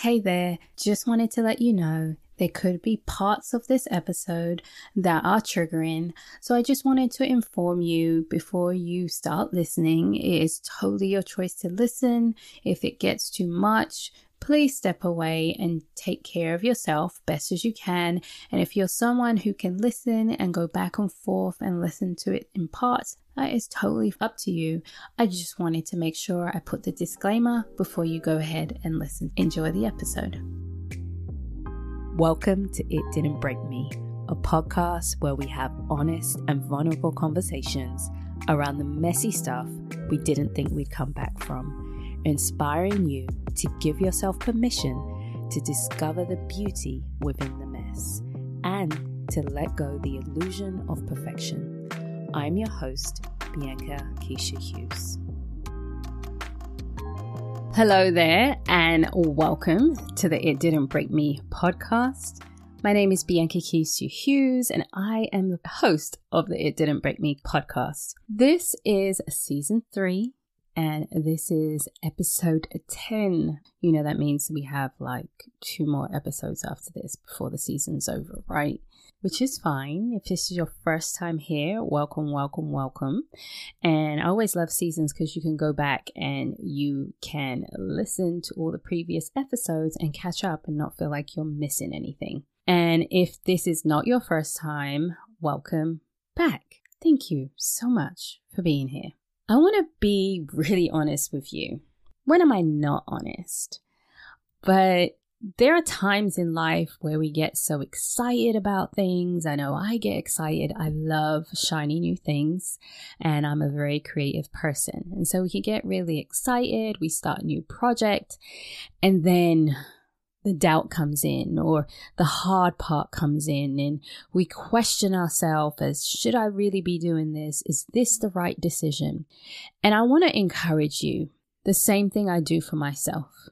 Hey there, just wanted to let you know there could be parts of this episode that are triggering. So I just wanted to inform you before you start listening. It is totally your choice to listen. If it gets too much, please step away and take care of yourself best as you can. And if you're someone who can listen and go back and forth and listen to it in parts, that is totally up to you. I just wanted to make sure I put the disclaimer before you go ahead and listen. Enjoy the episode. Welcome to It Didn't Break Me, a podcast where we have honest and vulnerable conversations around the messy stuff we didn't think we'd come back from, inspiring you to give yourself permission to discover the beauty within the mess and to let go the illusion of perfection. I'm your host, Bianca Keisha Hughes. Hello there, and welcome to the It Didn't Break Me podcast. My name is Bianca Keisha Hughes, and I am the host of the It Didn't Break Me podcast. This is season three, and this is episode 10. You know, that means we have like two more episodes after this before the season's over, right? Which is fine. If this is your first time here, welcome, welcome, welcome. And I always love seasons because you can go back and you can listen to all the previous episodes and catch up and not feel like you're missing anything. And if this is not your first time, welcome back. Thank you so much for being here. I want to be really honest with you. When am I not honest? But there are times in life where we get so excited about things. I know I get excited. I love shiny new things and I'm a very creative person. And so we can get really excited. We start a new project and then the doubt comes in or the hard part comes in and we question ourselves as should I really be doing this? Is this the right decision? And I want to encourage you the same thing I do for myself.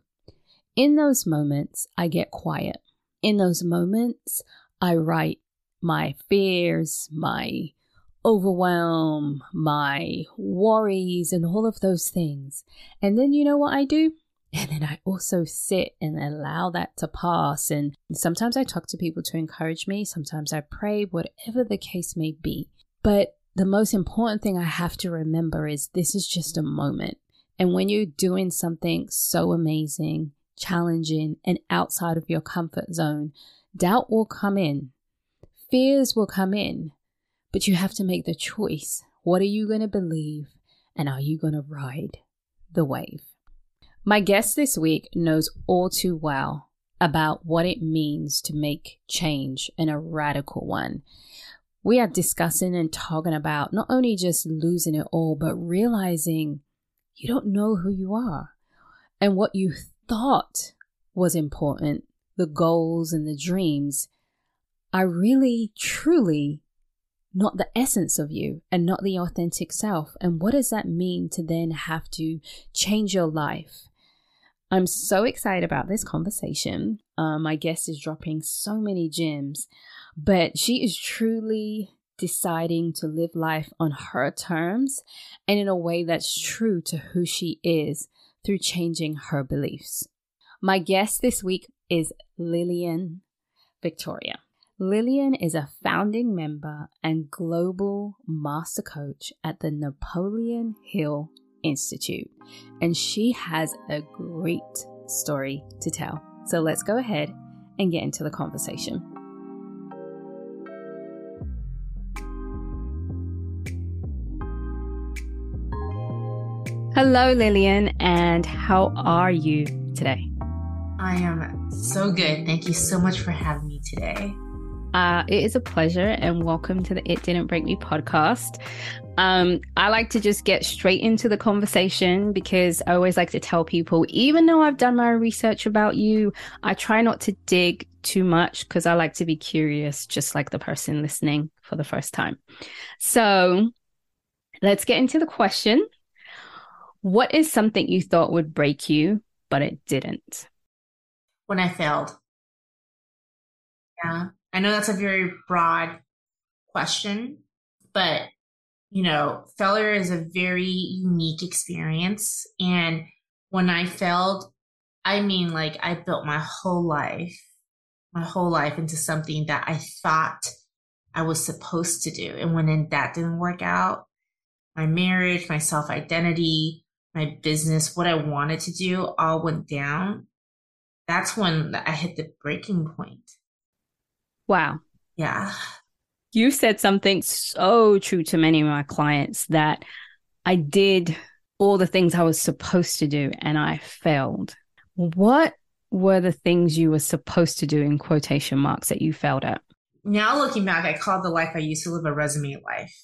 In those moments, I get quiet. In those moments, I write my fears, my overwhelm, my worries, and all of those things. And then you know what I do? And then I also sit and allow that to pass. And sometimes I talk to people to encourage me, sometimes I pray, whatever the case may be. But the most important thing I have to remember is this is just a moment. And when you're doing something so amazing, challenging, and outside of your comfort zone, doubt will come in, fears will come in, but you have to make the choice. What are you going to believe? And are you going to ride the wave? My guest this week knows all too well about what it means to make change and a radical one. We are discussing and talking about not only just losing it all, but realizing you don't know who you are and what you thought was important, the goals and the dreams, are really, truly not the essence of you and not the authentic self. And what does that mean to then have to change your life? I'm so excited about this conversation. Um, my guest is dropping so many gems, but she is truly deciding to live life on her terms and in a way that's true to who she is through changing her beliefs. My guest this week is Lillian Victoria. Lillian is a founding member and global master coach at the Napoleon Hill Institute, and she has a great story to tell. So let's go ahead and get into the conversation. Hello, Lillian, and how are you today? I am so good. Thank you so much for having me today. Uh, it is a pleasure, and welcome to the It Didn't Break Me podcast. Um, I like to just get straight into the conversation because I always like to tell people, even though I've done my research about you, I try not to dig too much because I like to be curious, just like the person listening for the first time. So let's get into the question. What is something you thought would break you, but it didn't? When I failed. Yeah. I know that's a very broad question, but you know, failure is a very unique experience. And when I failed, I mean, like, I built my whole life, my whole life into something that I thought I was supposed to do. And when that didn't work out, my marriage, my self identity, my business, what I wanted to do all went down. That's when I hit the breaking point. Wow. Yeah. You said something so true to many of my clients that I did all the things I was supposed to do and I failed. What were the things you were supposed to do in quotation marks that you failed at? Now looking back, I call the life I used to live a resume life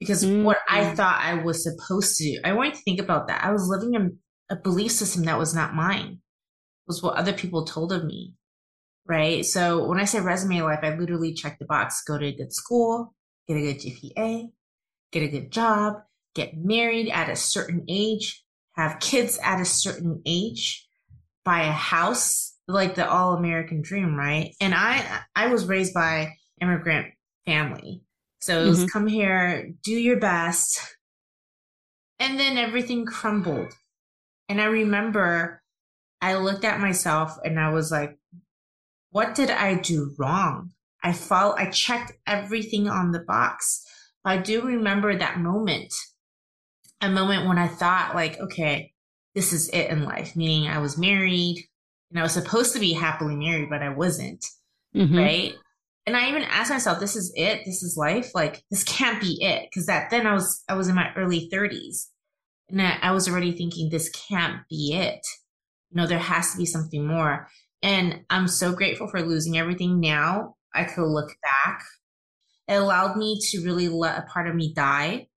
because mm-hmm. what I mm. thought I was supposed to do, I wanted to think about that. I was living in a belief system that was not mine, it was what other people told of me right? So when I say resume life, I literally check the box, go to a good school, get a good GPA, get a good job, get married at a certain age, have kids at a certain age, buy a house, like the all American dream, right? And I I was raised by immigrant family. So it was mm-hmm. come here, do your best. And then everything crumbled. And I remember I looked at myself and I was like, what did I do wrong? I felt I checked everything on the box. I do remember that moment, a moment when I thought like, okay, this is it in life. Meaning I was married and I was supposed to be happily married, but I wasn't. Mm-hmm. Right. And I even asked myself, this is it. This is life. Like this can't be it. Cause that then I was, I was in my early thirties and I, I was already thinking this can't be it. You know, there has to be something more. And I'm so grateful for losing everything now. I could look back. It allowed me to really let a part of me die,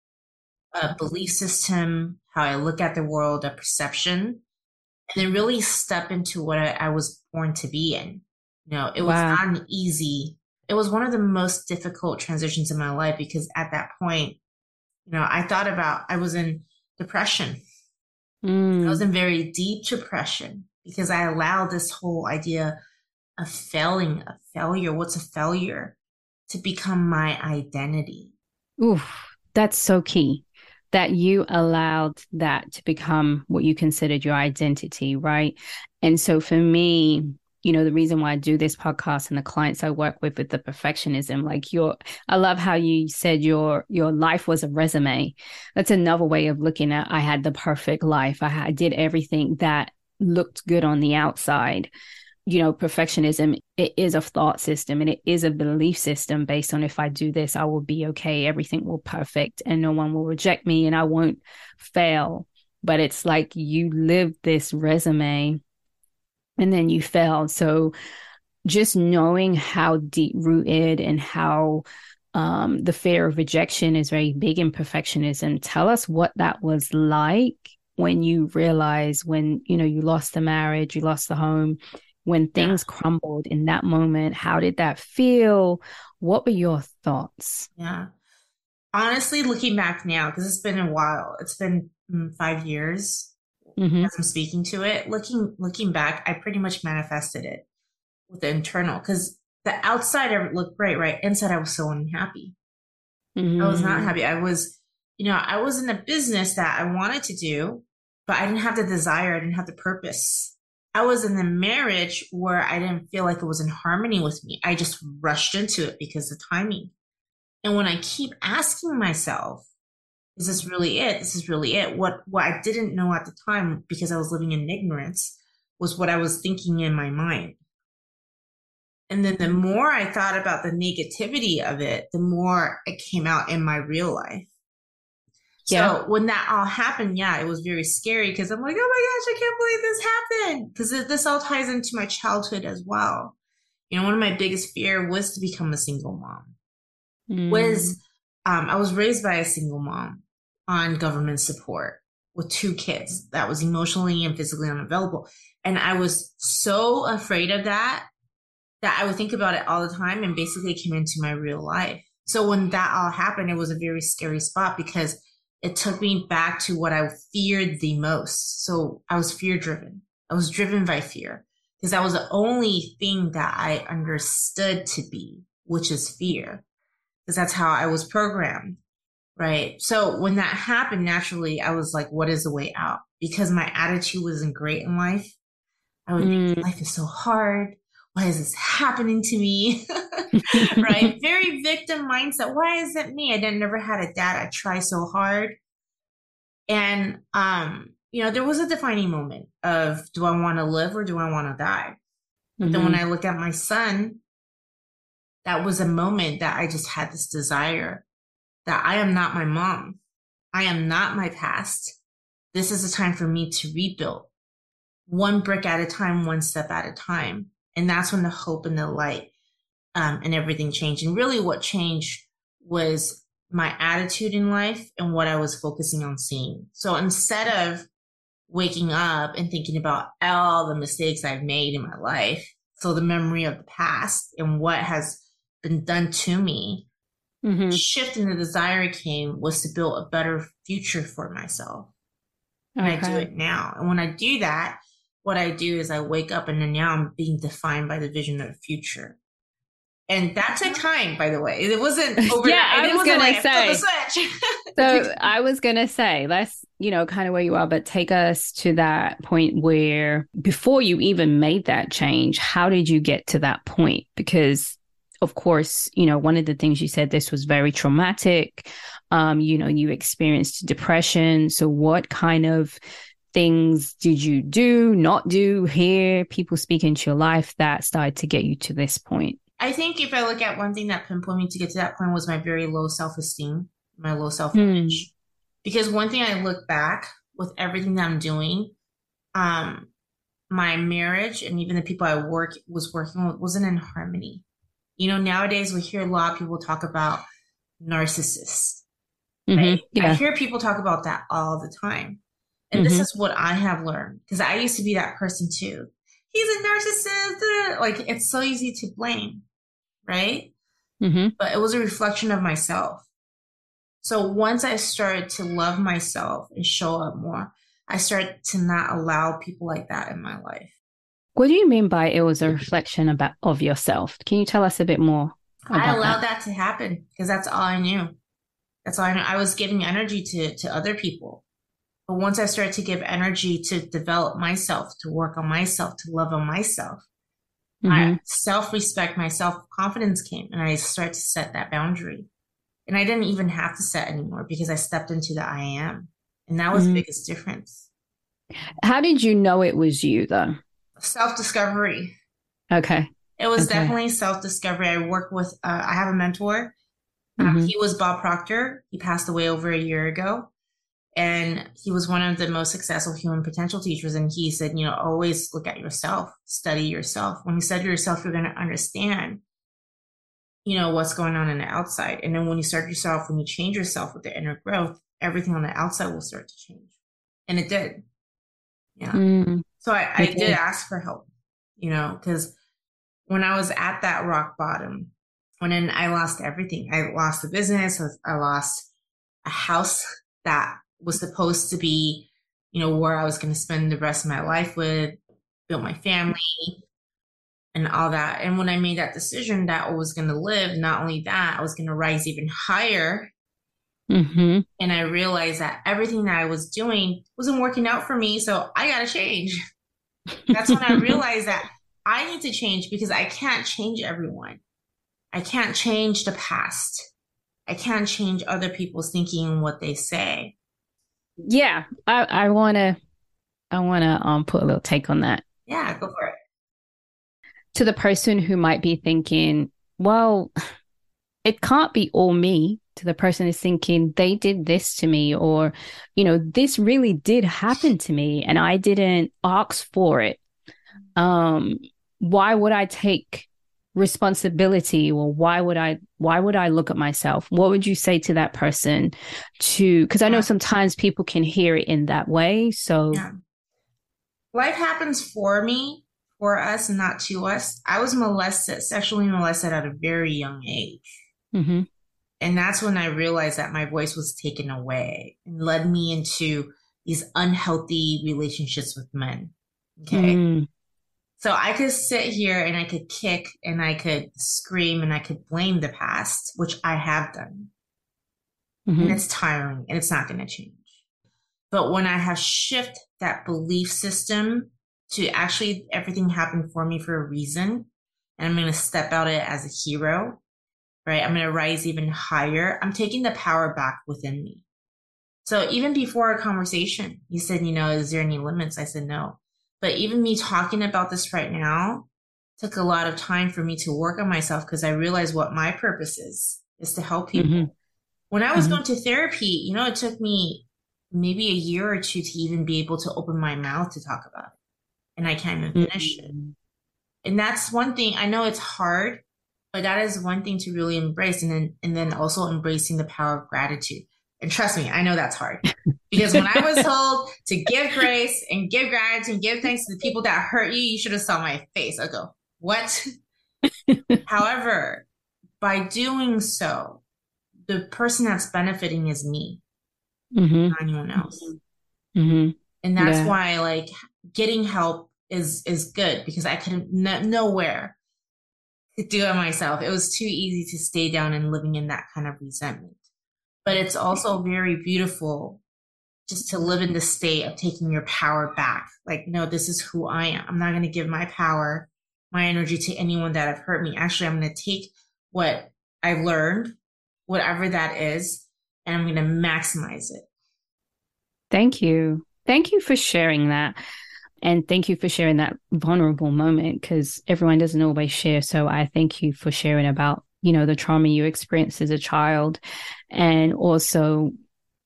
a belief system, how I look at the world, a perception, and then really step into what I, I was born to be in. You know, it was wow. not an easy, it was one of the most difficult transitions in my life because at that point, you know, I thought about, I was in depression. Mm. I was in very deep depression because I allowed this whole idea of failing, a failure, what's a failure, to become my identity. Oof, that's so key that you allowed that to become what you considered your identity, right? And so for me, you know, the reason why I do this podcast and the clients I work with with the perfectionism, like your, I love how you said your, your life was a resume. That's another way of looking at, I had the perfect life. I, I did everything that looked good on the outside you know perfectionism it is a thought system and it is a belief system based on if i do this i will be okay everything will perfect and no one will reject me and i won't fail but it's like you lived this resume and then you failed so just knowing how deep rooted and how um, the fear of rejection is very big in perfectionism tell us what that was like when you realize when you know you lost the marriage you lost the home when things yeah. crumbled in that moment how did that feel? What were your thoughts? Yeah. Honestly looking back now because it's been a while it's been mm, five years mm-hmm. as i'm speaking to it looking looking back i pretty much manifested it with the internal because the outside looked great right inside i was so unhappy mm-hmm. i was not mm-hmm. happy i was you know, I was in a business that I wanted to do, but I didn't have the desire, I didn't have the purpose. I was in a marriage where I didn't feel like it was in harmony with me. I just rushed into it because of timing. And when I keep asking myself, is this really it? This is really it. What what I didn't know at the time because I was living in ignorance was what I was thinking in my mind. And then the more I thought about the negativity of it, the more it came out in my real life. Yeah. So when that all happened, yeah, it was very scary because I'm like, oh my gosh, I can't believe this happened. Because this all ties into my childhood as well. You know, one of my biggest fear was to become a single mom. Mm. Was um, I was raised by a single mom on government support with two kids that was emotionally and physically unavailable. And I was so afraid of that that I would think about it all the time and basically came into my real life. So when that all happened, it was a very scary spot because it took me back to what I feared the most. So I was fear driven. I was driven by fear because that was the only thing that I understood to be, which is fear, because that's how I was programmed. Right. So when that happened, naturally, I was like, what is the way out? Because my attitude wasn't great in life. I would mm. think life is so hard. Why is this happening to me? right? Very victim mindset. Why is it me? I didn't never had a dad. I try so hard. And um, you know, there was a defining moment of do I want to live or do I want to die? But mm-hmm. then when mm-hmm. I look at my son, that was a moment that I just had this desire that I am not my mom. I am not my past. This is a time for me to rebuild one brick at a time, one step at a time. And that's when the hope and the light um, and everything changed. And really, what changed was my attitude in life and what I was focusing on seeing. So instead of waking up and thinking about all the mistakes I've made in my life, so the memory of the past and what has been done to me, mm-hmm. shift in the desire came was to build a better future for myself. And okay. I do it now. And when I do that, what I do is I wake up and then now I'm being defined by the vision of the future. And that took time, by the way. It wasn't overnight. yeah, I was gonna like, say. so I was gonna say, that's you know kind of where you are, but take us to that point where before you even made that change, how did you get to that point? Because of course, you know, one of the things you said this was very traumatic. Um, you know, you experienced depression. So what kind of things did you do, not do, hear people speak into your life that started to get you to this point? I think if I look at one thing that pinpointed me to get to that point was my very low self esteem, my low self image. Mm. Because one thing I look back with everything that I'm doing, um, my marriage and even the people I work was working with wasn't in harmony. You know, nowadays we hear a lot of people talk about narcissists. Mm-hmm. Right? Yeah. I hear people talk about that all the time. And mm-hmm. this is what I have learned because I used to be that person too. He's a narcissist. Like it's so easy to blame, right? Mm-hmm. But it was a reflection of myself. So once I started to love myself and show up more, I started to not allow people like that in my life. What do you mean by it was a reflection about of yourself? Can you tell us a bit more? I allowed that? that to happen because that's all I knew. That's all I knew. I was giving energy to to other people. But once I started to give energy to develop myself, to work on myself, to love on myself, mm-hmm. self respect, my self confidence came and I started to set that boundary. And I didn't even have to set anymore because I stepped into the I am. And that was mm-hmm. the biggest difference. How did you know it was you though? Self discovery. Okay. It was okay. definitely self discovery. I work with, uh, I have a mentor. Um, mm-hmm. He was Bob Proctor. He passed away over a year ago. And he was one of the most successful human potential teachers. And he said, you know, always look at yourself, study yourself. When you study yourself, you're going to understand, you know, what's going on in the outside. And then when you start yourself, when you change yourself with the inner growth, everything on the outside will start to change. And it did. Yeah. Mm. So I, I did ask for help, you know, because when I was at that rock bottom, when I lost everything, I lost the business, I lost a house that was supposed to be, you know, where I was going to spend the rest of my life with, build my family and all that. And when I made that decision that I was going to live, not only that, I was going to rise even higher. Mm-hmm. And I realized that everything that I was doing wasn't working out for me. So I got to change. That's when I realized that I need to change because I can't change everyone. I can't change the past. I can't change other people's thinking and what they say yeah, I I want to I want to um put a little take on that. Yeah, go for it. To the person who might be thinking, well, it can't be all me. To the person is thinking they did this to me, or you know, this really did happen to me, and I didn't ask for it. Um, why would I take responsibility or why would i why would i look at myself what would you say to that person to because i know sometimes people can hear it in that way so yeah. life happens for me for us not to us i was molested sexually molested at a very young age mm-hmm. And that's when i realized that my voice was taken away and led me into these unhealthy relationships with men okay mm. So I could sit here and I could kick and I could scream and I could blame the past, which I have done. Mm-hmm. And it's tiring and it's not going to change. But when I have shifted that belief system to actually everything happened for me for a reason. And I'm going to step out of it as a hero, right? I'm going to rise even higher. I'm taking the power back within me. So even before our conversation, you said, you know, is there any limits? I said, no. But even me talking about this right now took a lot of time for me to work on myself because I realized what my purpose is, is to help people. Mm-hmm. When I was mm-hmm. going to therapy, you know, it took me maybe a year or two to even be able to open my mouth to talk about it. And I can't even finish mm-hmm. it. And that's one thing I know it's hard, but that is one thing to really embrace. And then, and then also embracing the power of gratitude. And trust me, I know that's hard because when I was told to give grace and give gratitude and give thanks to the people that hurt you, you should have saw my face. I go, what? However, by doing so, the person that's benefiting is me, mm-hmm. not anyone else. Mm-hmm. And that's yeah. why like getting help is is good because I couldn't n- nowhere do it myself. It was too easy to stay down and living in that kind of resentment. But it's also very beautiful just to live in the state of taking your power back. Like, no, this is who I am. I'm not going to give my power, my energy to anyone that have hurt me. Actually, I'm going to take what I've learned whatever that is, and I'm going to maximize it. Thank you. Thank you for sharing that. And thank you for sharing that vulnerable moment because everyone doesn't always share. So I thank you for sharing about, you know, the trauma you experienced as a child and also,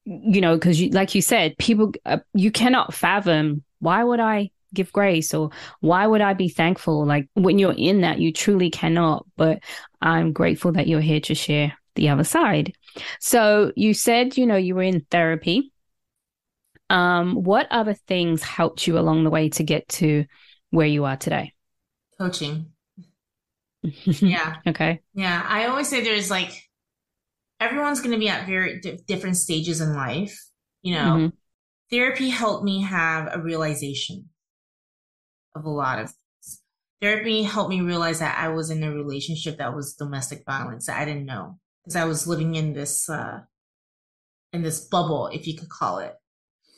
you know, because you, like you said, people, uh, you cannot fathom why would I give grace or why would I be thankful? Like when you're in that, you truly cannot. But I'm grateful that you're here to share the other side. So you said, you know, you were in therapy. Um, what other things helped you along the way to get to where you are today? Coaching. yeah. Okay. Yeah. I always say there's like, everyone's going to be at very d- different stages in life. You know, mm-hmm. therapy helped me have a realization of a lot of things. Therapy helped me realize that I was in a relationship that was domestic violence that I didn't know because I was living in this uh, in this bubble, if you could call it,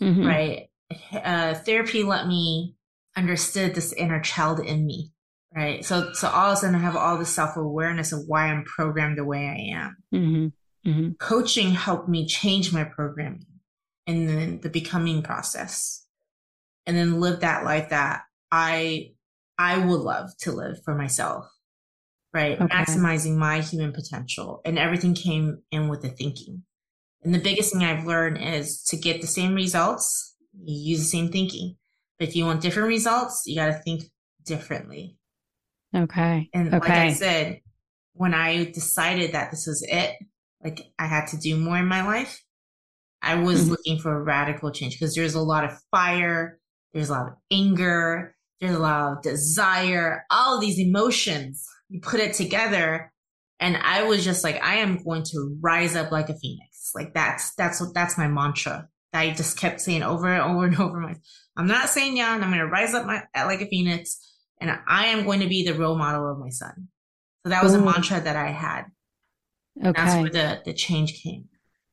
mm-hmm. right? Uh, therapy let me understood this inner child in me, right? So, so all of a sudden, I have all this self awareness of why I'm programmed the way I am. Mm-hmm. Mm-hmm. Coaching helped me change my programming and then the becoming process, and then live that life that I I would love to live for myself right? Okay. Maximizing my human potential. And everything came in with the thinking. And the biggest thing I've learned is to get the same results, you use the same thinking. But if you want different results, you got to think differently. Okay. And okay. like I said, when I decided that this was it, like I had to do more in my life, I was mm-hmm. looking for a radical change because there's a lot of fire, there's a lot of anger, there's a lot of desire, all these emotions you put it together. And I was just like, I am going to rise up like a phoenix. Like that's, that's what, that's my mantra that I just kept saying over and over and over. My, I'm not saying young. I'm going to rise up my, like a phoenix and I am going to be the role model of my son. So that was Ooh. a mantra that I had. Okay. That's where the, the change came.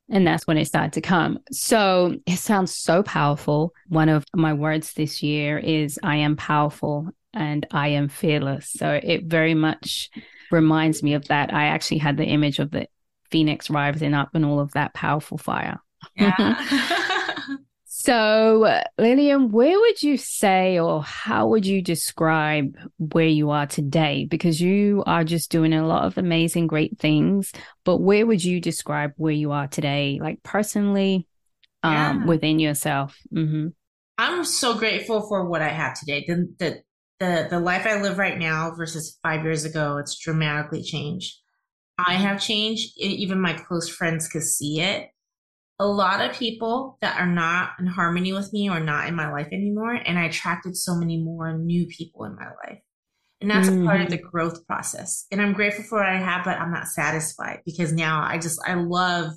And that's when it started to come. So it sounds so powerful. One of my words this year is I am powerful and I am fearless. So it very much reminds me of that. I actually had the image of the phoenix rising up and all of that powerful fire. Yeah. so, Lillian, where would you say or how would you describe where you are today? Because you are just doing a lot of amazing, great things. But where would you describe where you are today, like personally, um, within yourself? Mm-hmm. I'm so grateful for what I have today. The, the the the life I live right now versus five years ago, it's dramatically changed. I have changed. Even my close friends could see it. A lot of people that are not in harmony with me or not in my life anymore, and I attracted so many more new people in my life. And that's mm. a part of the mm. growth process. And I'm grateful for what I have, but I'm not satisfied because now I just, I love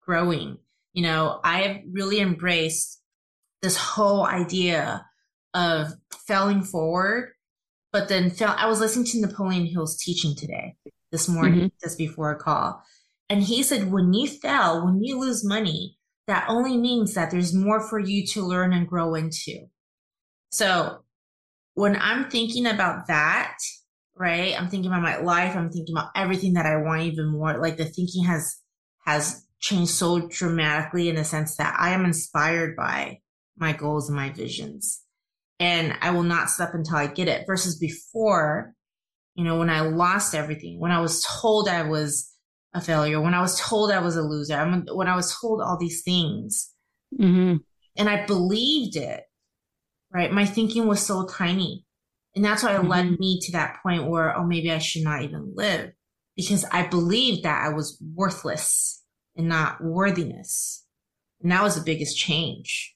growing. You know, I have really embraced this whole idea of failing forward, but then fell. I was listening to Napoleon Hill's teaching today, this morning, mm-hmm. just before a call. And he said, when you fail, when you lose money, that only means that there's more for you to learn and grow into. So when I'm thinking about that, right? I'm thinking about my life. I'm thinking about everything that I want even more. Like the thinking has, has changed so dramatically in the sense that I am inspired by my goals and my visions. And I will not stop until I get it versus before, you know, when I lost everything, when I was told I was a failure, when I was told I was a loser, when I was told all these things mm-hmm. and I believed it, right? My thinking was so tiny. And that's why it mm-hmm. led me to that point where, oh, maybe I should not even live because I believed that I was worthless and not worthiness. And that was the biggest change.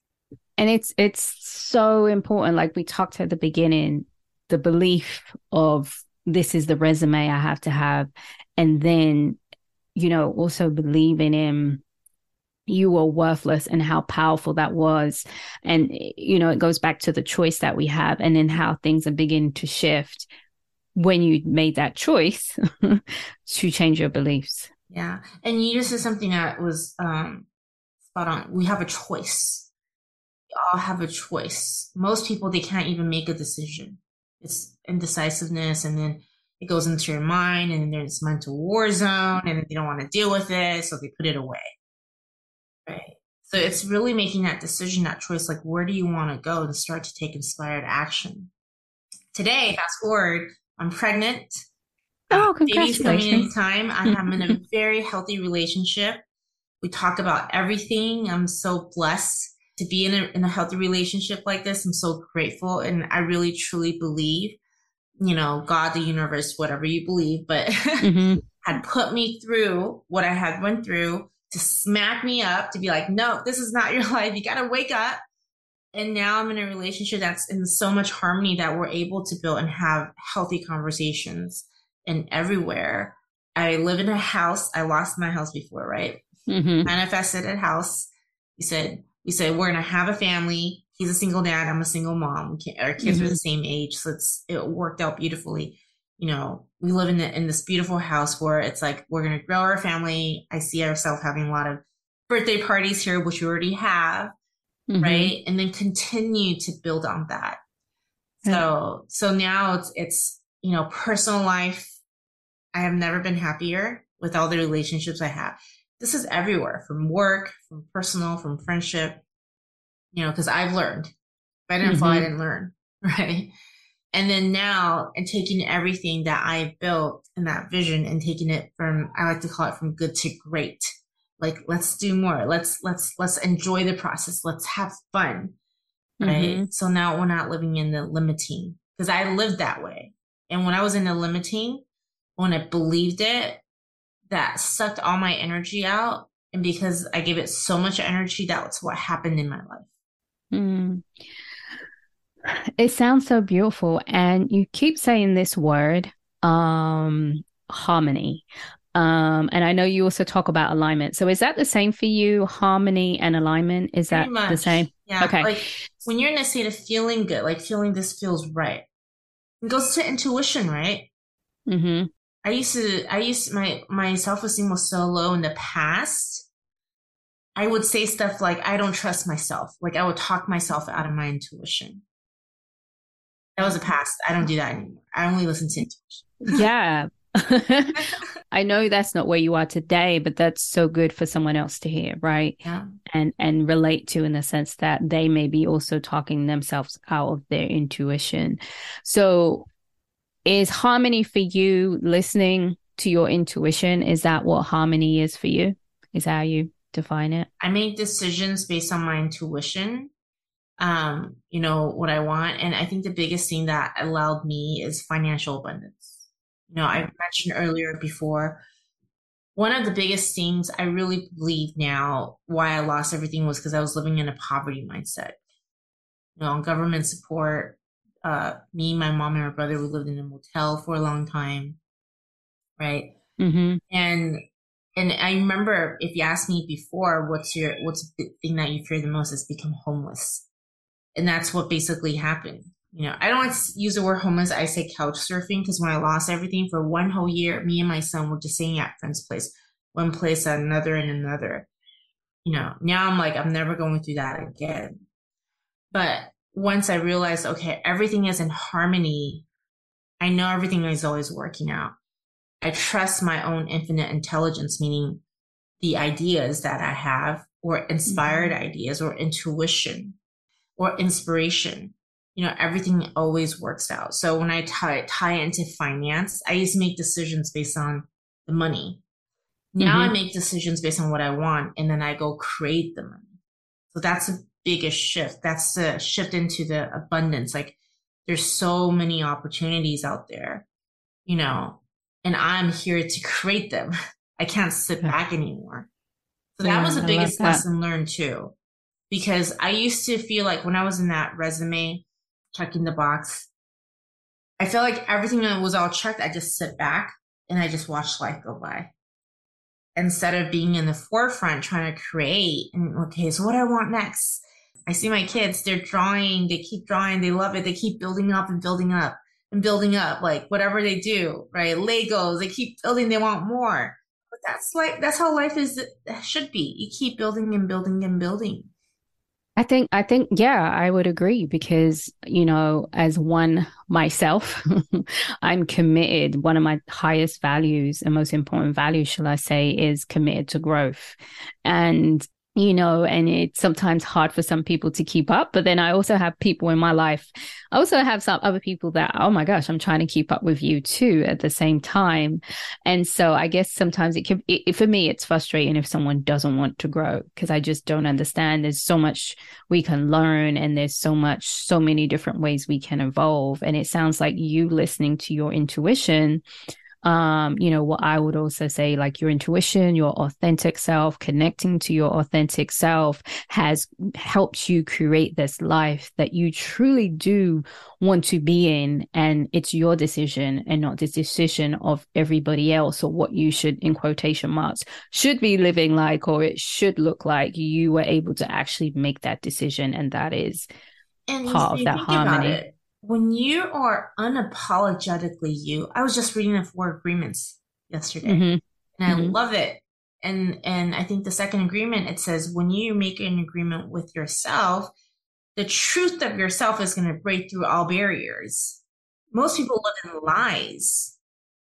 And it's it's so important. Like we talked at the beginning, the belief of this is the resume I have to have. And then, you know, also believing in you were worthless and how powerful that was. And, you know, it goes back to the choice that we have and then how things are beginning to shift when you made that choice to change your beliefs. Yeah. And you just said something that was um, spot on. We have a choice. We all have a choice. Most people, they can't even make a decision. It's indecisiveness and then it goes into your mind and then there's mental war zone and they don't want to deal with it. So they put it away. Right. So it's really making that decision, that choice, like where do you want to go and start to take inspired action. Today, fast forward, I'm pregnant. Oh, congratulations. Baby's coming in time. I am in a very healthy relationship. We talk about everything. I'm so blessed to be in a, in a healthy relationship like this. I'm so grateful. And I really, truly believe, you know, God, the universe, whatever you believe, but mm-hmm. had put me through what I had went through to smack me up, to be like, no, this is not your life. You got to wake up. And now I'm in a relationship that's in so much harmony that we're able to build and have healthy conversations and everywhere. I live in a house. I lost my house before, right? Mm-hmm. Manifested a house. We said, we said, we're going to have a family. He's a single dad. I'm a single mom. Our kids mm-hmm. are the same age. So it's, it worked out beautifully you know, we live in the, in this beautiful house where it's like we're going to grow our family. I see ourselves having a lot of birthday parties here, which we already have, mm-hmm. right? And then continue to build on that. So, so now it's it's you know, personal life. I have never been happier with all the relationships I have. This is everywhere from work, from personal, from friendship, you know, because I've learned. If I didn't mm-hmm. fall, I didn't learn, right? And then now and taking everything that I built in that vision and taking it from, I like to call it from good to great. Like, let's do more. Let's, let's, let's enjoy the process. Let's have fun. Right. Mm-hmm. So now we're not living in the limiting because I lived that way. And when I was in the limiting, when I believed it, that sucked all my energy out. And because I gave it so much energy, that's what happened in my life. Mm. It sounds so beautiful. And you keep saying this word, um, harmony. Um, and I know you also talk about alignment. So is that the same for you? Harmony and alignment? Is that the same? Yeah. Okay. Like when you're in a state of feeling good, like feeling this feels right. It goes to intuition, right? Mm-hmm. I used to, I used my, my self-esteem was so low in the past. I would say stuff like, I don't trust myself. Like I would talk myself out of my intuition. That was a past. I don't do that anymore. I only listen to intuition. yeah. I know that's not where you are today, but that's so good for someone else to hear, right? Yeah. And and relate to in the sense that they may be also talking themselves out of their intuition. So is harmony for you listening to your intuition? Is that what harmony is for you? Is how you define it? I make decisions based on my intuition um, you know, what I want. And I think the biggest thing that allowed me is financial abundance. You know, I mentioned earlier before, one of the biggest things I really believe now why I lost everything was because I was living in a poverty mindset. You know, on government support, uh, me, my mom, and my brother, we lived in a motel for a long time, right? Mm-hmm. And and I remember if you asked me before, what's your what's the thing that you fear the most is become homeless. And that's what basically happened. You know, I don't to use the word homeless. I say couch surfing because when I lost everything for one whole year, me and my son were just staying at friend's place, one place, another, and another. You know, now I'm like, I'm never going through that again. But once I realized, okay, everything is in harmony, I know everything is always working out. I trust my own infinite intelligence, meaning the ideas that I have, or inspired mm-hmm. ideas, or intuition, or inspiration. You know, everything always works out. So when I tie, tie into finance, I used to make decisions based on the money. Now mm-hmm. I make decisions based on what I want, and then I go create the money. So that's the biggest shift. That's the shift into the abundance. Like there's so many opportunities out there, you know, and I'm here to create them. I can't sit back anymore. So that yeah, was the biggest lesson learned too. Because I used to feel like when I was in that resume, checking the box, I felt like everything that was all checked, I just sit back and I just watch life go by. Instead of being in the forefront trying to create and okay, so what do I want next? I see my kids, they're drawing, they keep drawing, they love it, they keep building up and building up and building up, like whatever they do, right? Legos, they keep building, they want more. But that's like, that's how life is, should be. You keep building and building and building. I think, I think, yeah, I would agree because, you know, as one myself, I'm committed. One of my highest values and most important values, shall I say, is committed to growth. And you know, and it's sometimes hard for some people to keep up. But then I also have people in my life. I also have some other people that, oh my gosh, I'm trying to keep up with you too at the same time. And so I guess sometimes it can, it, for me, it's frustrating if someone doesn't want to grow because I just don't understand. There's so much we can learn and there's so much, so many different ways we can evolve. And it sounds like you listening to your intuition um, you know, what I would also say, like your intuition, your authentic self, connecting to your authentic self has helped you create this life that you truly do want to be in. And it's your decision and not the decision of everybody else or what you should, in quotation marks, should be living like, or it should look like you were able to actually make that decision. And that is and part of that harmony when you are unapologetically you, I was just reading the four agreements yesterday mm-hmm. and I mm-hmm. love it. And, and I think the second agreement, it says when you make an agreement with yourself, the truth of yourself is going to break through all barriers. Most people live in lies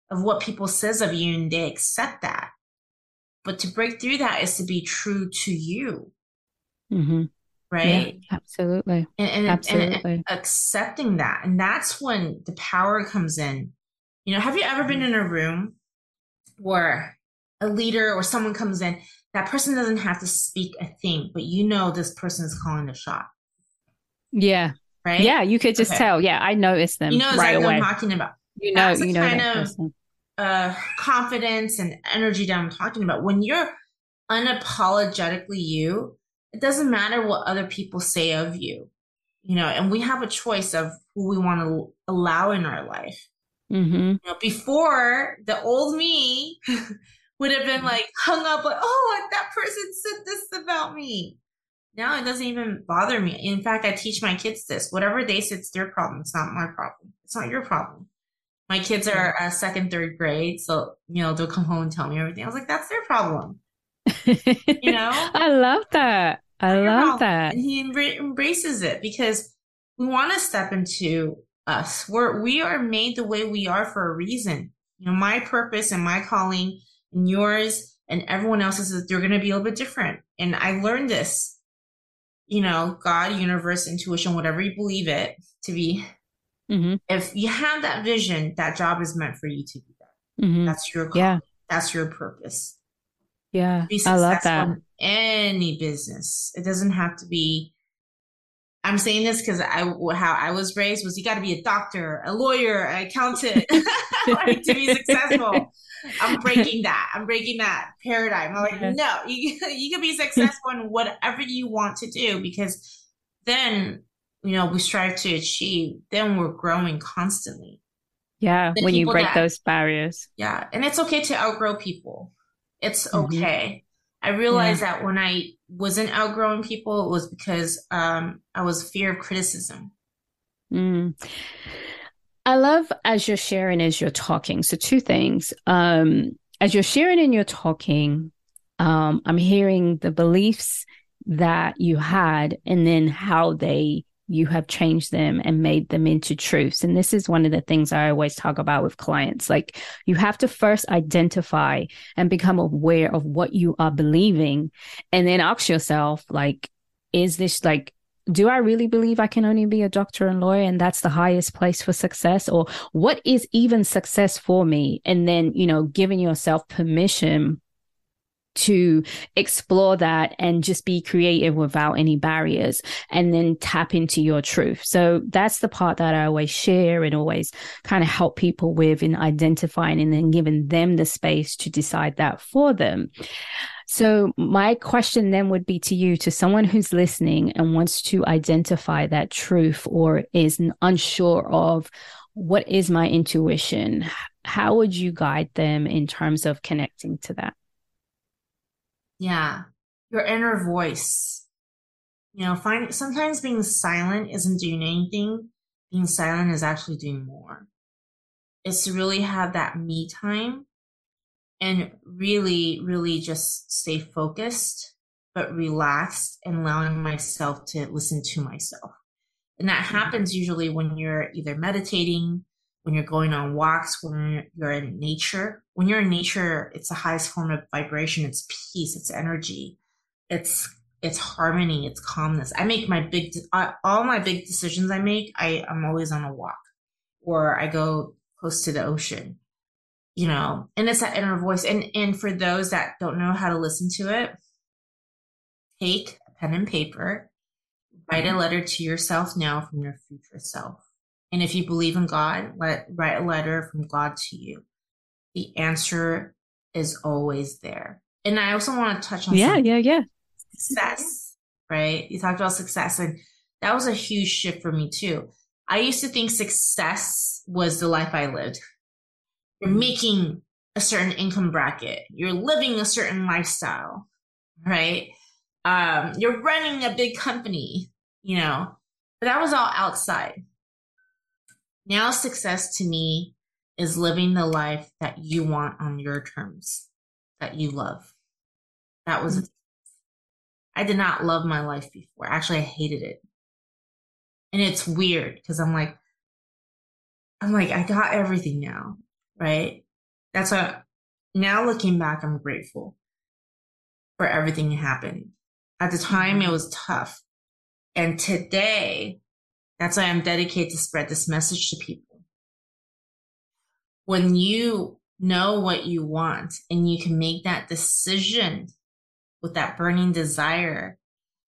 of what people says of you and they accept that. But to break through that is to be true to you. Mm-hmm right? Yeah, absolutely. And, and, absolutely. And accepting that. And that's when the power comes in. You know, have you ever been in a room where a leader or someone comes in, that person doesn't have to speak a thing, but you know this person is calling the shot. Yeah. Right? Yeah, you could just okay. tell. Yeah, I noticed them. You know exactly right what I'm talking about. You know, you know kind of person. uh confidence and energy that I'm talking about. When you're unapologetically you, it doesn't matter what other people say of you, you know, and we have a choice of who we want to allow in our life. Mm-hmm. You know, before the old me would have been like hung up like, oh, that person said this about me. Now it doesn't even bother me. In fact, I teach my kids this. Whatever they say, it's their problem. It's not my problem. It's not your problem. My kids are uh, second, third grade, so you know they'll come home and tell me everything. I was like, that's their problem. you know, I love that. I love that. And he embraces it because we want to step into us. We're, we are made the way we are for a reason. You know, my purpose and my calling and yours and everyone else's is they're going to be a little bit different. And I learned this, you know, God, universe, intuition, whatever you believe it to be. Mm-hmm. If you have that vision, that job is meant for you to do that. Mm-hmm. That's your, calling. yeah. that's your purpose. Yeah, I love that. Any business, it doesn't have to be. I'm saying this because I how I was raised was you got to be a doctor, a lawyer, an accountant like, to be successful. I'm breaking that. I'm breaking that paradigm. I'm like, yeah. no, you you can be successful in whatever you want to do because then you know we strive to achieve. Then we're growing constantly. Yeah, the when you break that, those barriers. Yeah, and it's okay to outgrow people. It's mm-hmm. okay. Mm-hmm. I realized yeah. that when I wasn't outgrowing people, it was because um, I was fear of criticism. Mm. I love as you're sharing, as you're talking. So, two things. Um, as you're sharing and you're talking, um, I'm hearing the beliefs that you had and then how they you have changed them and made them into truths. And this is one of the things I always talk about with clients. Like you have to first identify and become aware of what you are believing and then ask yourself, like, is this like do I really believe I can only be a doctor and lawyer and that's the highest place for success? Or what is even success for me? And then, you know, giving yourself permission to explore that and just be creative without any barriers and then tap into your truth. So that's the part that I always share and always kind of help people with in identifying and then giving them the space to decide that for them. So my question then would be to you, to someone who's listening and wants to identify that truth or is unsure of what is my intuition? How would you guide them in terms of connecting to that? Yeah. Your inner voice. You know, find sometimes being silent isn't doing anything. Being silent is actually doing more. It's to really have that me time and really, really just stay focused, but relaxed and allowing myself to listen to myself. And that mm-hmm. happens usually when you're either meditating, when you're going on walks, when you're in nature. When you're in nature, it's the highest form of vibration. It's peace. It's energy. It's it's harmony. It's calmness. I make my big all my big decisions I make. I I'm always on a walk, or I go close to the ocean you know, and it's that inner voice. And and for those that don't know how to listen to it, take a pen and paper, write a mm-hmm. letter to yourself now from your future self. And if you believe in God, let write a letter from God to you. The answer is always there. And I also want to touch on yeah, yeah, yeah, success. Right? You talked about success, and that was a huge shift for me too. I used to think success was the life I lived you're making a certain income bracket, you're living a certain lifestyle, right? Um, you're running a big company, you know, but that was all outside. Now, success to me is living the life that you want on your terms, that you love. That was, mm-hmm. I did not love my life before. Actually, I hated it. And it's weird because I'm like, I'm like, I got everything now right? That's why now looking back, I'm grateful for everything that happened. At the time, it mm-hmm. was tough. And today, that's why I'm dedicated to spread this message to people. When you know what you want and you can make that decision with that burning desire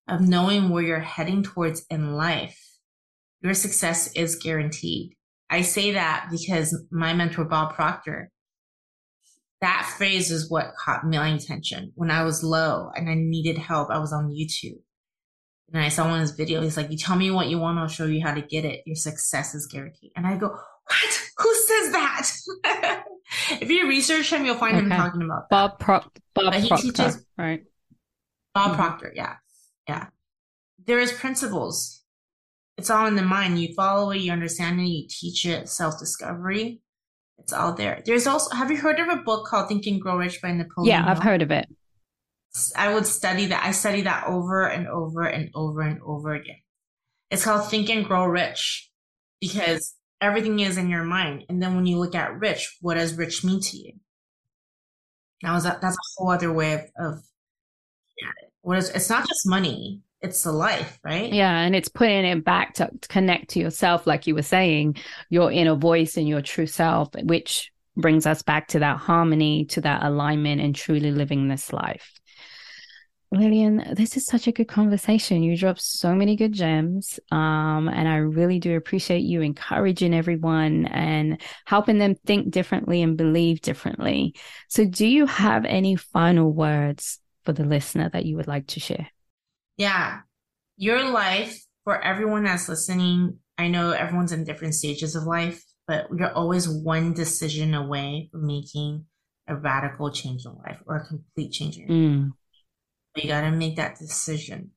of knowing where you're heading towards in life, your success is guaranteed. I say that because my mentor, Bob Proctor, that phrase is what caught my attention when I was low and I needed help. I was on YouTube and I saw one of his videos. He's like, You tell me what you want, I'll show you how to get it. Your success is guaranteed. And I go, What? Who says that? if you research him, you'll find okay. him talking about Bob that. Bob but he Proctor, teaches, right? Bob mm-hmm. Proctor, yeah. Yeah. There is principles it's all in the mind. You follow it, you understand it, you teach it, self discovery. It's all there. There's also, have you heard of a book called Think and Grow Rich by Napoleon? Yeah, I've heard of it. I would study that. I study that over and over and over and over again. It's called Think and Grow Rich because everything is in your mind. And then when you look at rich, what does rich mean to you? That was a, that's a whole other way of, of what is it's not just money it's the life, right? Yeah. And it's putting it back to, to connect to yourself, like you were saying, your inner voice and your true self, which brings us back to that harmony, to that alignment, and truly living this life. Lillian, this is such a good conversation. You dropped so many good gems. Um, and I really do appreciate you encouraging everyone and helping them think differently and believe differently. So, do you have any final words for the listener that you would like to share? Yeah. Your life, for everyone that's listening, I know everyone's in different stages of life, but you're always one decision away from making a radical change in life or a complete change in mm. You got to make that decision.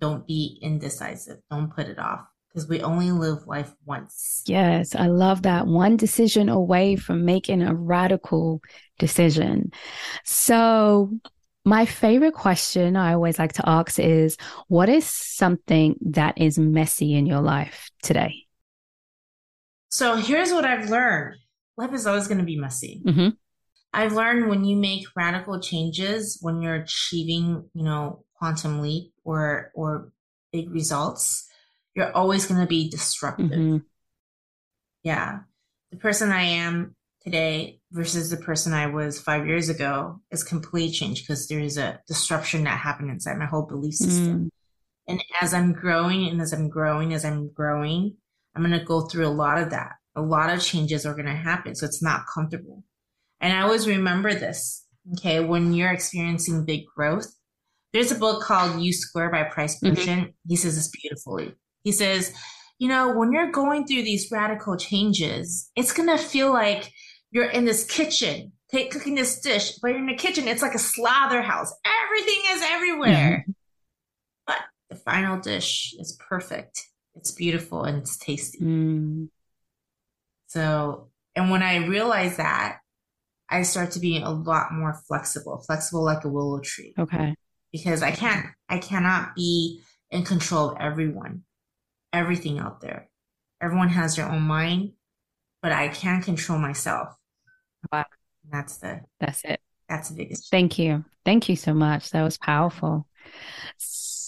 Don't be indecisive. Don't put it off because we only live life once. Yes, I love that. One decision away from making a radical decision. So, My favorite question I always like to ask is what is something that is messy in your life today? So here's what I've learned life is always going to be messy. Mm-hmm. I've learned when you make radical changes, when you're achieving, you know, quantum leap or or big results, you're always going to be disruptive. Mm-hmm. Yeah. The person I am today versus the person I was five years ago is complete change because there's a disruption that happened inside my whole belief system. Mm. And as I'm growing and as I'm growing, as I'm growing, I'm going to go through a lot of that. A lot of changes are going to happen. So it's not comfortable. And I always remember this. Okay. When you're experiencing big growth, there's a book called You Square by Price Pritchett. Mm-hmm. He says this beautifully. He says, you know, when you're going through these radical changes, it's going to feel like you're in this kitchen, take, cooking this dish, but you're in the kitchen. It's like a slather house. Everything is everywhere. Mm-hmm. But the final dish is perfect. It's beautiful and it's tasty. Mm. So, and when I realized that, I start to be a lot more flexible, flexible like a willow tree. Okay. Because I can't, I cannot be in control of everyone, everything out there. Everyone has their own mind, but I can control myself. Wow. And that's the, that's it. That's the biggest. Thank you. Thank you so much. That was powerful.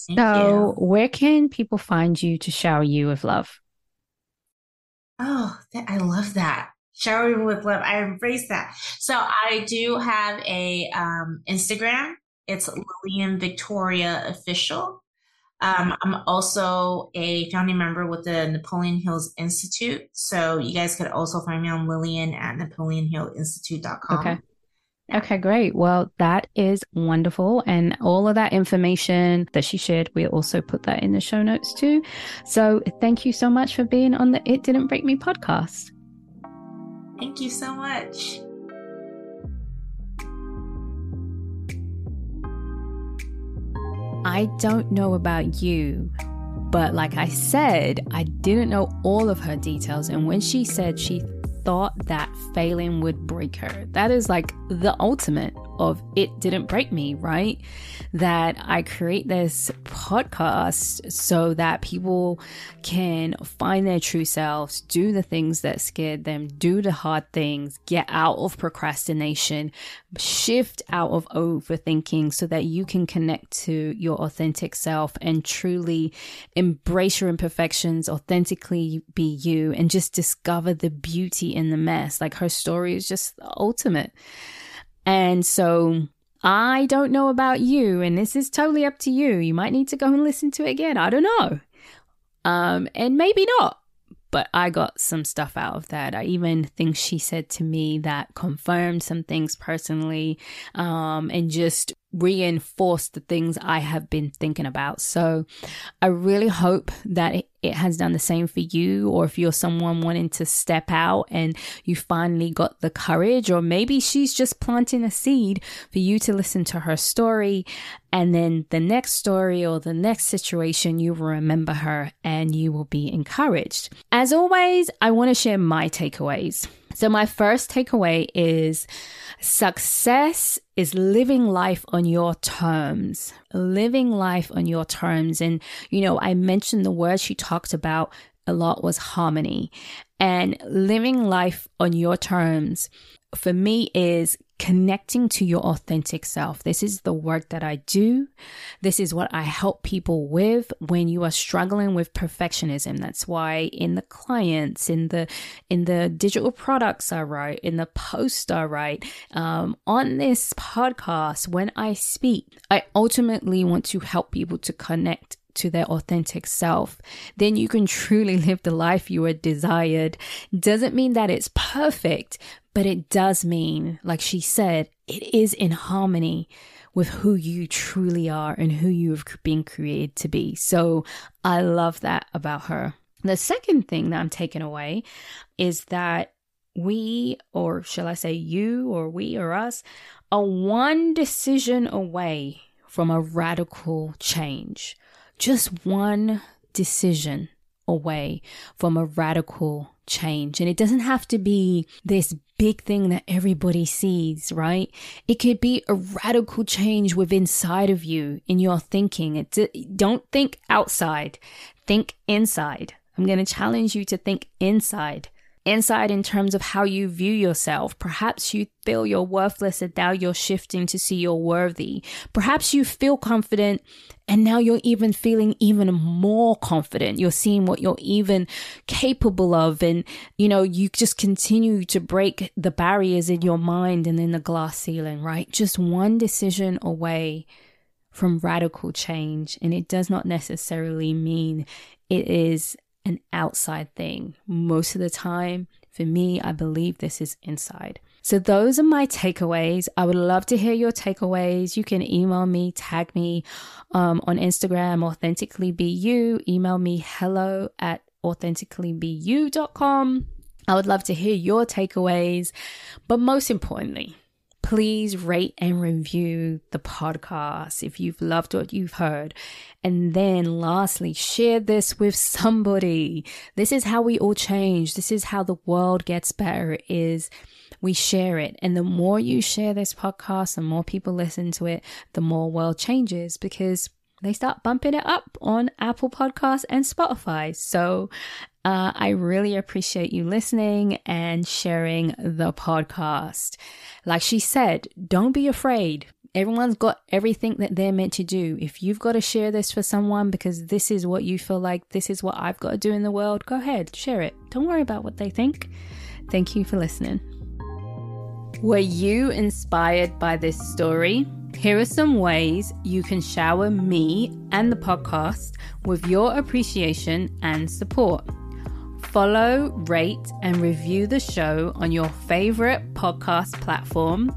Thank so, you. where can people find you to shower you with love? Oh, I love that showering with love. I embrace that. So I do have a um, Instagram. It's Lillian Victoria Official. Um, I'm also a founding member with the Napoleon Hill's Institute. So you guys could also find me on Lillian at NapoleonHillInstitute.com. Okay. Okay, great. Well, that is wonderful. And all of that information that she shared, we also put that in the show notes too. So thank you so much for being on the It Didn't Break Me podcast. Thank you so much. I don't know about you, but like I said, I didn't know all of her details. And when she said she thought that failing would break her, that is like the ultimate of it didn't break me, right? That I create this podcast so that people can find their true selves, do the things that scared them, do the hard things, get out of procrastination, shift out of overthinking so that you can connect to your authentic self and truly embrace your imperfections, authentically be you, and just discover the beauty in the mess. Like her story is just ultimate. And so I don't know about you, and this is totally up to you. You might need to go and listen to it again. I don't know. Um, and maybe not. But I got some stuff out of that. I even think she said to me that confirmed some things personally um, and just reinforce the things I have been thinking about. So I really hope that it has done the same for you, or if you're someone wanting to step out and you finally got the courage, or maybe she's just planting a seed for you to listen to her story. And then the next story or the next situation, you will remember her and you will be encouraged. As always, I want to share my takeaways. So, my first takeaway is success is living life on your terms, living life on your terms. And, you know, I mentioned the word she talked about a lot was harmony and living life on your terms for me is connecting to your authentic self. This is the work that I do. This is what I help people with when you are struggling with perfectionism. That's why in the clients, in the in the digital products I write, in the post I write, um, on this podcast, when I speak, I ultimately want to help people to connect to their authentic self, then you can truly live the life you are desired. Doesn't mean that it's perfect, but it does mean, like she said, it is in harmony with who you truly are and who you've been created to be. So I love that about her. The second thing that I'm taking away is that we, or shall I say you or we or us, are one decision away from a radical change just one decision away from a radical change. And it doesn't have to be this big thing that everybody sees, right? It could be a radical change within inside of you in your thinking. It, don't think outside, think inside. I'm going to challenge you to think inside. Inside, in terms of how you view yourself. Perhaps you feel you're worthless and now you're shifting to see you're worthy. Perhaps you feel confident and now you're even feeling even more confident. You're seeing what you're even capable of. And, you know, you just continue to break the barriers in your mind and in the glass ceiling, right? Just one decision away from radical change. And it does not necessarily mean it is an outside thing. Most of the time, for me, I believe this is inside. So, those are my takeaways. I would love to hear your takeaways. You can email me, tag me um, on Instagram, authentically be you. Email me hello at authenticallybeyou.com. I would love to hear your takeaways. But most importantly, please rate and review the podcast if you've loved what you've heard. And then lastly, share this with somebody. This is how we all change. This is how the world gets better is we share it. And the more you share this podcast, the more people listen to it, the more world changes because they start bumping it up on Apple Podcasts and Spotify. So uh, I really appreciate you listening and sharing the podcast. Like she said, don't be afraid. Everyone's got everything that they're meant to do. If you've got to share this for someone because this is what you feel like, this is what I've got to do in the world, go ahead, share it. Don't worry about what they think. Thank you for listening. Were you inspired by this story? Here are some ways you can shower me and the podcast with your appreciation and support. Follow, rate, and review the show on your favorite podcast platform.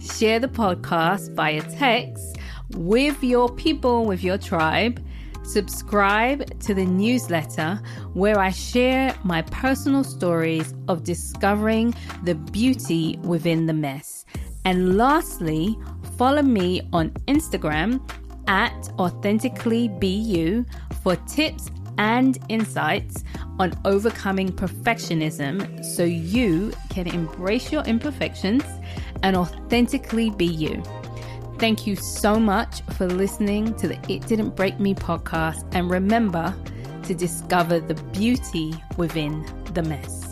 Share the podcast via text with your people, with your tribe. Subscribe to the newsletter where I share my personal stories of discovering the beauty within the mess. And lastly, follow me on Instagram at AuthenticallyBeYou for tips and insights on overcoming perfectionism so you can embrace your imperfections and authentically be you. Thank you so much for listening to the It Didn't Break Me podcast. And remember to discover the beauty within the mess.